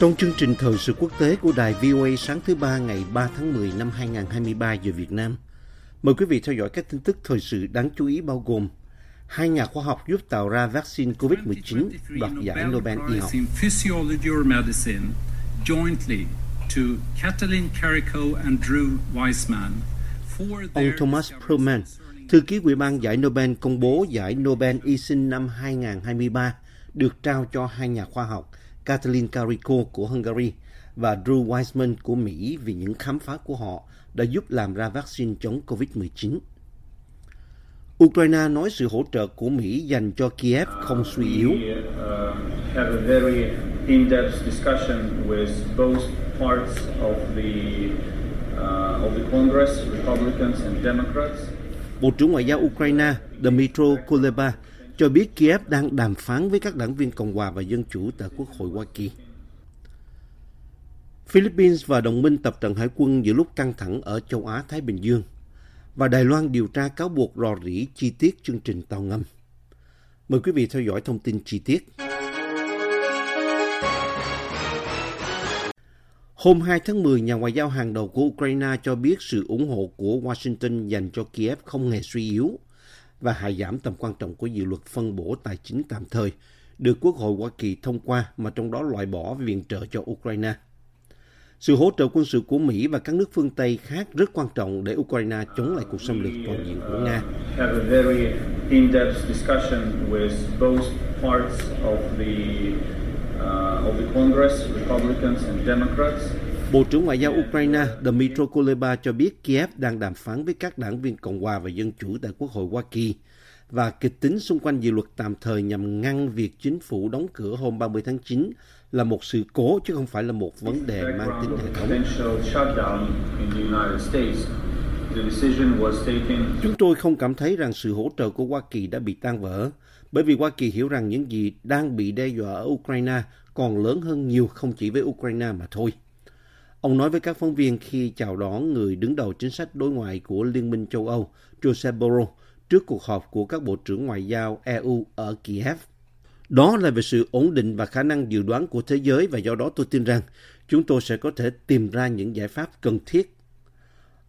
Trong chương trình thời sự quốc tế của đài VOA sáng thứ ba ngày 3 tháng 10 năm 2023 giờ Việt Nam, mời quý vị theo dõi các tin tức thời sự đáng chú ý bao gồm hai nhà khoa học giúp tạo ra vaccine COVID-19 đoạt giải Nobel y học. Ông Thomas Perlman, thư ký ủy ban giải Nobel công bố giải Nobel y sinh năm 2023 được trao cho hai nhà khoa học Katalin Kariko của Hungary và Drew Weissman của Mỹ vì những khám phá của họ đã giúp làm ra vaccine chống COVID-19. Ukraine nói sự hỗ trợ của Mỹ dành cho Kiev không suy yếu. Uh, uh. Bộ trưởng Ngoại giao Ukraine Dmytro Kuleba cho biết Kiev đang đàm phán với các đảng viên Cộng hòa và Dân chủ tại Quốc hội Hoa Kỳ. Philippines và đồng minh tập trận hải quân giữa lúc căng thẳng ở châu Á-Thái Bình Dương và Đài Loan điều tra cáo buộc rò rỉ chi tiết chương trình tàu ngầm. Mời quý vị theo dõi thông tin chi tiết. Hôm 2 tháng 10, nhà ngoại giao hàng đầu của Ukraine cho biết sự ủng hộ của Washington dành cho Kiev không hề suy yếu và hạ giảm tầm quan trọng của dự luật phân bổ tài chính tạm thời được Quốc hội Hoa Kỳ thông qua mà trong đó loại bỏ viện trợ cho Ukraine. Sự hỗ trợ quân sự của Mỹ và các nước phương Tây khác rất quan trọng để Ukraine chống lại cuộc xâm lược toàn diện của Nga. Of the uh, of the Congress, Republicans and Democrats. Bộ trưởng Ngoại giao Ukraine Dmytro Kuleba cho biết Kiev đang đàm phán với các đảng viên Cộng hòa và Dân chủ tại Quốc hội Hoa Kỳ và kịch tính xung quanh dự luật tạm thời nhằm ngăn việc chính phủ đóng cửa hôm 30 tháng 9 là một sự cố chứ không phải là một vấn đề mang tính hệ thống. Chúng tôi không cảm thấy rằng sự hỗ trợ của Hoa Kỳ đã bị tan vỡ, bởi vì Hoa Kỳ hiểu rằng những gì đang bị đe dọa ở Ukraine còn lớn hơn nhiều không chỉ với Ukraine mà thôi. Ông nói với các phóng viên khi chào đón người đứng đầu chính sách đối ngoại của Liên minh châu Âu, Joseph Borrell, trước cuộc họp của các bộ trưởng ngoại giao EU ở Kiev. Đó là về sự ổn định và khả năng dự đoán của thế giới và do đó tôi tin rằng chúng tôi sẽ có thể tìm ra những giải pháp cần thiết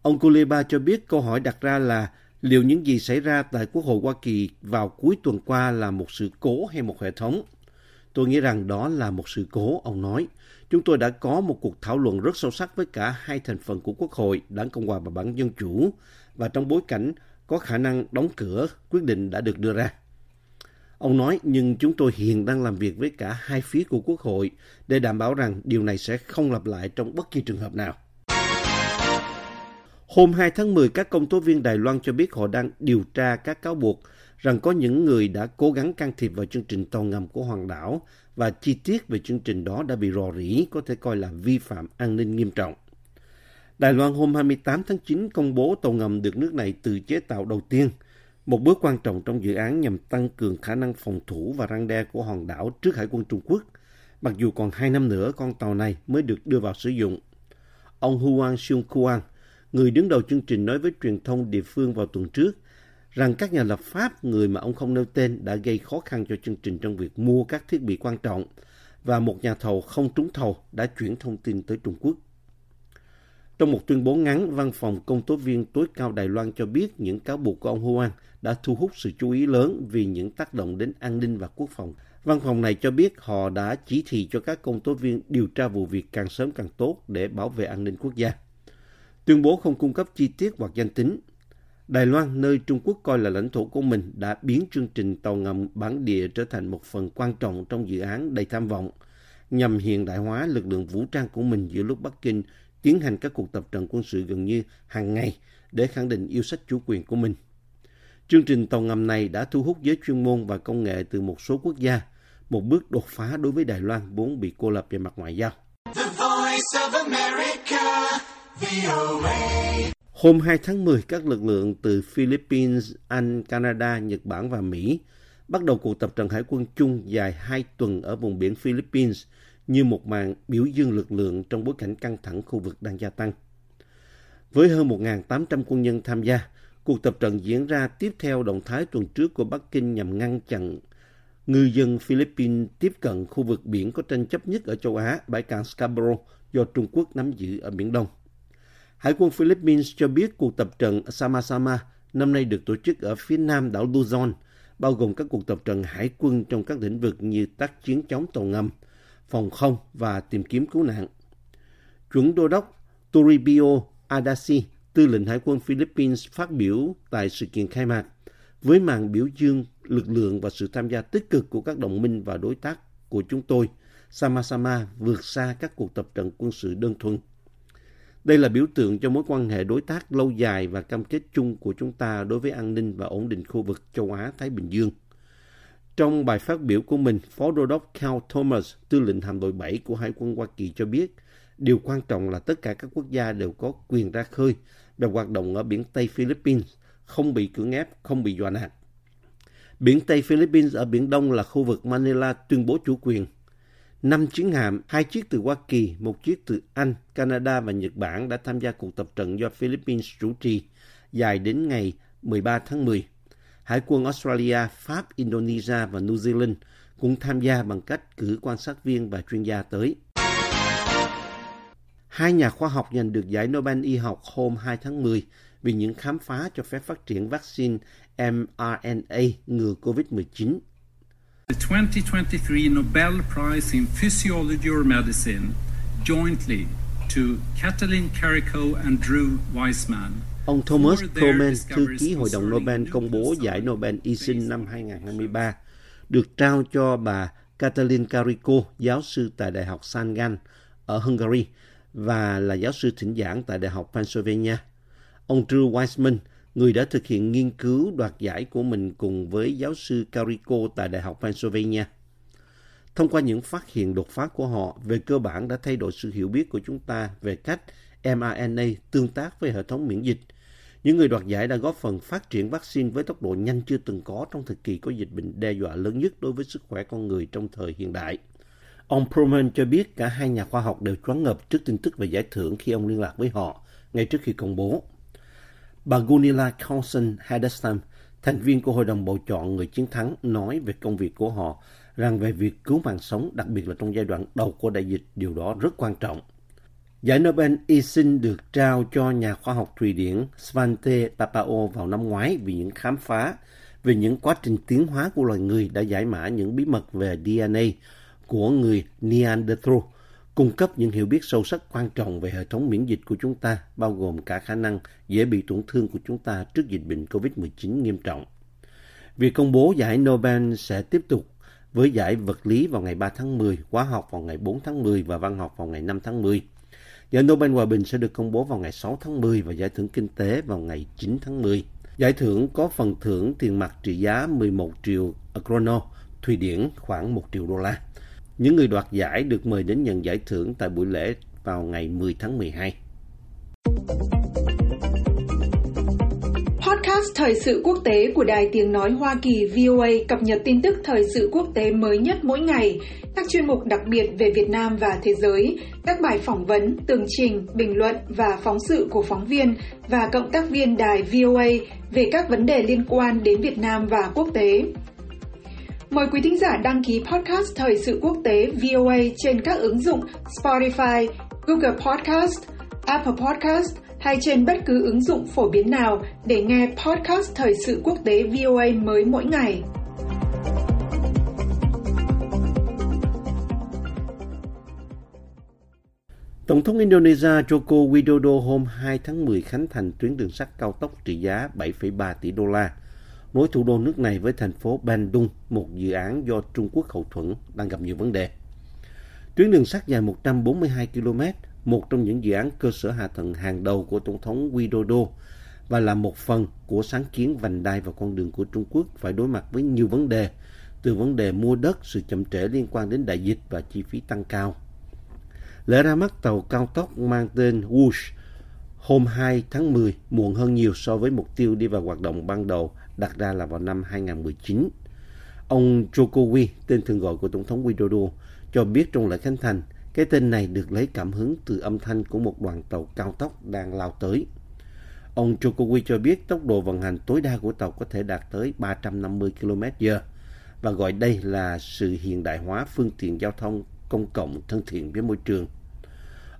Ông Kuleba cho biết câu hỏi đặt ra là liệu những gì xảy ra tại Quốc hội Hoa Kỳ vào cuối tuần qua là một sự cố hay một hệ thống? Tôi nghĩ rằng đó là một sự cố, ông nói. Chúng tôi đã có một cuộc thảo luận rất sâu sắc với cả hai thành phần của Quốc hội, Đảng Cộng hòa và Đảng Dân Chủ, và trong bối cảnh có khả năng đóng cửa, quyết định đã được đưa ra. Ông nói, nhưng chúng tôi hiện đang làm việc với cả hai phía của Quốc hội để đảm bảo rằng điều này sẽ không lặp lại trong bất kỳ trường hợp nào. Hôm 2 tháng 10, các công tố viên Đài Loan cho biết họ đang điều tra các cáo buộc rằng có những người đã cố gắng can thiệp vào chương trình tàu ngầm của Hoàng đảo và chi tiết về chương trình đó đã bị rò rỉ, có thể coi là vi phạm an ninh nghiêm trọng. Đài Loan hôm 28 tháng 9 công bố tàu ngầm được nước này tự chế tạo đầu tiên, một bước quan trọng trong dự án nhằm tăng cường khả năng phòng thủ và răng đe của hòn đảo trước Hải quân Trung Quốc, mặc dù còn hai năm nữa con tàu này mới được đưa vào sử dụng. Ông Huang Xiong Kuang, người đứng đầu chương trình nói với truyền thông địa phương vào tuần trước rằng các nhà lập pháp, người mà ông không nêu tên, đã gây khó khăn cho chương trình trong việc mua các thiết bị quan trọng và một nhà thầu không trúng thầu đã chuyển thông tin tới Trung Quốc. Trong một tuyên bố ngắn, văn phòng công tố viên tối cao Đài Loan cho biết những cáo buộc của ông Huang đã thu hút sự chú ý lớn vì những tác động đến an ninh và quốc phòng. Văn phòng này cho biết họ đã chỉ thị cho các công tố viên điều tra vụ việc càng sớm càng tốt để bảo vệ an ninh quốc gia. Tuyên bố không cung cấp chi tiết hoặc danh tính. Đài Loan, nơi Trung Quốc coi là lãnh thổ của mình, đã biến chương trình tàu ngầm bản địa trở thành một phần quan trọng trong dự án đầy tham vọng, nhằm hiện đại hóa lực lượng vũ trang của mình giữa lúc Bắc Kinh tiến hành các cuộc tập trận quân sự gần như hàng ngày để khẳng định yêu sách chủ quyền của mình. Chương trình tàu ngầm này đã thu hút giới chuyên môn và công nghệ từ một số quốc gia, một bước đột phá đối với Đài Loan vốn bị cô lập về mặt ngoại giao. The voice of America, VOA. Hôm 2 tháng 10, các lực lượng từ Philippines, Anh, Canada, Nhật Bản và Mỹ bắt đầu cuộc tập trận hải quân chung dài 2 tuần ở vùng biển Philippines như một màn biểu dương lực lượng trong bối cảnh căng thẳng khu vực đang gia tăng. Với hơn 1.800 quân nhân tham gia, cuộc tập trận diễn ra tiếp theo động thái tuần trước của Bắc Kinh nhằm ngăn chặn ngư dân Philippines tiếp cận khu vực biển có tranh chấp nhất ở châu Á, bãi cạn Scarborough do Trung Quốc nắm giữ ở Biển Đông. Hải quân Philippines cho biết cuộc tập trận Sama-sama năm nay được tổ chức ở phía nam đảo Luzon, bao gồm các cuộc tập trận hải quân trong các lĩnh vực như tác chiến chống tàu ngầm, phòng không và tìm kiếm cứu nạn. Chuẩn đô đốc Toribio Adasi, tư lệnh Hải quân Philippines phát biểu tại sự kiện khai mạc với màn biểu dương lực lượng và sự tham gia tích cực của các đồng minh và đối tác của chúng tôi. Sama-sama vượt xa các cuộc tập trận quân sự đơn thuần. Đây là biểu tượng cho mối quan hệ đối tác lâu dài và cam kết chung của chúng ta đối với an ninh và ổn định khu vực châu Á-Thái Bình Dương. Trong bài phát biểu của mình, Phó Đô đốc Cal Thomas, tư lệnh hạm đội 7 của Hải quân Hoa Kỳ cho biết, điều quan trọng là tất cả các quốc gia đều có quyền ra khơi và hoạt động ở biển Tây Philippines, không bị cưỡng ép, không bị dọa nạt. Biển Tây Philippines ở Biển Đông là khu vực Manila tuyên bố chủ quyền. Năm chiến hạm, hai chiếc từ Hoa Kỳ, một chiếc từ Anh, Canada và Nhật Bản đã tham gia cuộc tập trận do Philippines chủ trì, dài đến ngày 13 tháng 10. Hải quân Australia, Pháp, Indonesia và New Zealand cũng tham gia bằng cách cử quan sát viên và chuyên gia tới. Hai nhà khoa học giành được giải Nobel y học hôm 2 tháng 10 vì những khám phá cho phép phát triển vaccine mRNA ngừa COVID-19. The 2023 Nobel Prize in Physiology or Medicine jointly to Katalin Kariko and Drew Weissman. Ông Thomas Perlman, thư ký Hội đồng Nobel công bố giải Nobel y sinh năm based 2023, được trao cho bà Katalin Kariko, giáo sư tại Đại học San Gan ở Hungary và là giáo sư thỉnh giảng tại Đại học Pennsylvania. Ông Drew Weissman, người đã thực hiện nghiên cứu đoạt giải của mình cùng với giáo sư Kariko tại Đại học Pennsylvania. Thông qua những phát hiện đột phá của họ, về cơ bản đã thay đổi sự hiểu biết của chúng ta về cách mRNA tương tác với hệ thống miễn dịch. Những người đoạt giải đã góp phần phát triển vaccine với tốc độ nhanh chưa từng có trong thời kỳ có dịch bệnh đe dọa lớn nhất đối với sức khỏe con người trong thời hiện đại. Ông Perlman cho biết cả hai nhà khoa học đều choáng ngợp trước tin tức về giải thưởng khi ông liên lạc với họ ngay trước khi công bố. Bà Gunilla Carlson Hedestam, thành viên của Hội đồng bầu chọn người chiến thắng, nói về công việc của họ rằng về việc cứu mạng sống, đặc biệt là trong giai đoạn đầu của đại dịch, điều đó rất quan trọng. Giải Nobel y sinh được trao cho nhà khoa học Thụy Điển Svante Papao vào năm ngoái vì những khám phá về những quá trình tiến hóa của loài người đã giải mã những bí mật về DNA của người Neanderthal, cung cấp những hiểu biết sâu sắc quan trọng về hệ thống miễn dịch của chúng ta, bao gồm cả khả năng dễ bị tổn thương của chúng ta trước dịch bệnh COVID-19 nghiêm trọng. Việc công bố giải Nobel sẽ tiếp tục với giải vật lý vào ngày 3 tháng 10, hóa học vào ngày 4 tháng 10 và văn học vào ngày 5 tháng 10. Giải Nobel Hòa bình sẽ được công bố vào ngày 6 tháng 10 và giải thưởng kinh tế vào ngày 9 tháng 10. Giải thưởng có phần thưởng tiền mặt trị giá 11 triệu krono, Thụy Điển khoảng 1 triệu đô la. Những người đoạt giải được mời đến nhận giải thưởng tại buổi lễ vào ngày 10 tháng 12. Podcast Thời sự quốc tế của Đài Tiếng Nói Hoa Kỳ VOA cập nhật tin tức thời sự quốc tế mới nhất mỗi ngày, các chuyên mục đặc biệt về Việt Nam và thế giới, các bài phỏng vấn, tường trình, bình luận và phóng sự của phóng viên và cộng tác viên đài VOA về các vấn đề liên quan đến Việt Nam và quốc tế. Mời quý thính giả đăng ký podcast Thời sự quốc tế VOA trên các ứng dụng Spotify, Google Podcast, Apple Podcast hay trên bất cứ ứng dụng phổ biến nào để nghe podcast Thời sự quốc tế VOA mới mỗi ngày. Tổng thống Indonesia Joko Widodo hôm 2 tháng 10 khánh thành tuyến đường sắt cao tốc trị giá 7,3 tỷ đô la, nối thủ đô nước này với thành phố Bandung, một dự án do Trung Quốc hậu thuẫn đang gặp nhiều vấn đề. Tuyến đường sắt dài 142 km, một trong những dự án cơ sở hạ tầng hàng đầu của Tổng thống Widodo và là một phần của sáng kiến vành đai và con đường của Trung Quốc phải đối mặt với nhiều vấn đề, từ vấn đề mua đất, sự chậm trễ liên quan đến đại dịch và chi phí tăng cao. Lễ ra mắt tàu cao tốc mang tên Whoosh hôm 2 tháng 10 muộn hơn nhiều so với mục tiêu đi vào hoạt động ban đầu đặt ra là vào năm 2019. Ông Jokowi, tên thường gọi của Tổng thống Widodo, cho biết trong lễ khánh thành, cái tên này được lấy cảm hứng từ âm thanh của một đoàn tàu cao tốc đang lao tới. Ông Jokowi cho biết tốc độ vận hành tối đa của tàu có thể đạt tới 350 km/h và gọi đây là sự hiện đại hóa phương tiện giao thông công cộng thân thiện với môi trường.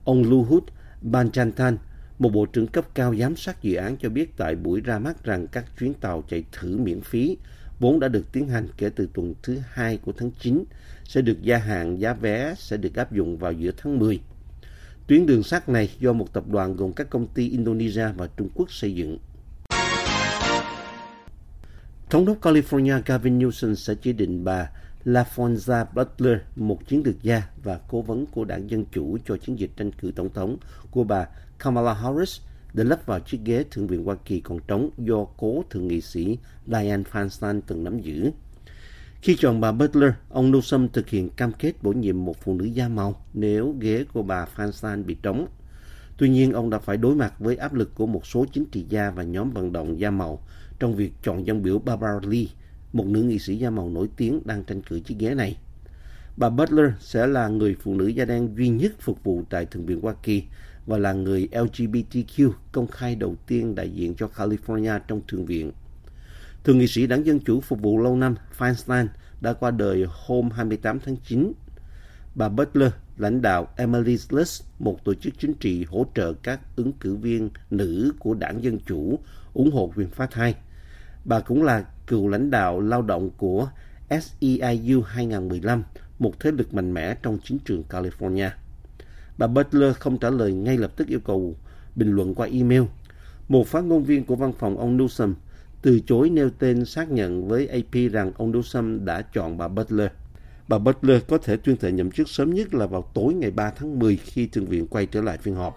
Ông Luhut Banchantan, một bộ trưởng cấp cao giám sát dự án cho biết tại buổi ra mắt rằng các chuyến tàu chạy thử miễn phí, vốn đã được tiến hành kể từ tuần thứ hai của tháng 9 sẽ được gia hạn, giá vé sẽ được áp dụng vào giữa tháng 10. Tuyến đường sắt này do một tập đoàn gồm các công ty Indonesia và Trung Quốc xây dựng. Thống đốc California Gavin Newsom sẽ chỉ định bà LaFonza Butler, một chiến lược gia và cố vấn của đảng Dân Chủ cho chiến dịch tranh cử tổng thống của bà Kamala Harris để lấp vào chiếc ghế Thượng viện Hoa Kỳ còn trống do cố thượng nghị sĩ Dianne Feinstein từng nắm giữ. Khi chọn bà Butler, ông Newsom thực hiện cam kết bổ nhiệm một phụ nữ da màu nếu ghế của bà Feinstein bị trống. Tuy nhiên, ông đã phải đối mặt với áp lực của một số chính trị gia và nhóm vận động da màu trong việc chọn dân biểu Barbara Lee, một nữ nghị sĩ da màu nổi tiếng đang tranh cử chiếc ghế này. Bà Butler sẽ là người phụ nữ da đen duy nhất phục vụ tại Thượng viện Hoa Kỳ và là người LGBTQ công khai đầu tiên đại diện cho California trong Thượng viện. Thượng nghị sĩ đảng Dân Chủ phục vụ lâu năm Feinstein đã qua đời hôm 28 tháng 9. Bà Butler lãnh đạo Emily's List, một tổ chức chính trị hỗ trợ các ứng cử viên nữ của đảng Dân Chủ ủng hộ quyền phá thai. Bà cũng là cựu lãnh đạo lao động của SEIU 2015, một thế lực mạnh mẽ trong chiến trường California. Bà Butler không trả lời ngay lập tức yêu cầu bình luận qua email. Một phát ngôn viên của văn phòng ông Newsom từ chối nêu tên xác nhận với AP rằng ông Newsom đã chọn bà Butler. Bà Butler có thể tuyên thệ nhậm chức sớm nhất là vào tối ngày 3 tháng 10 khi Thượng viện quay trở lại phiên họp.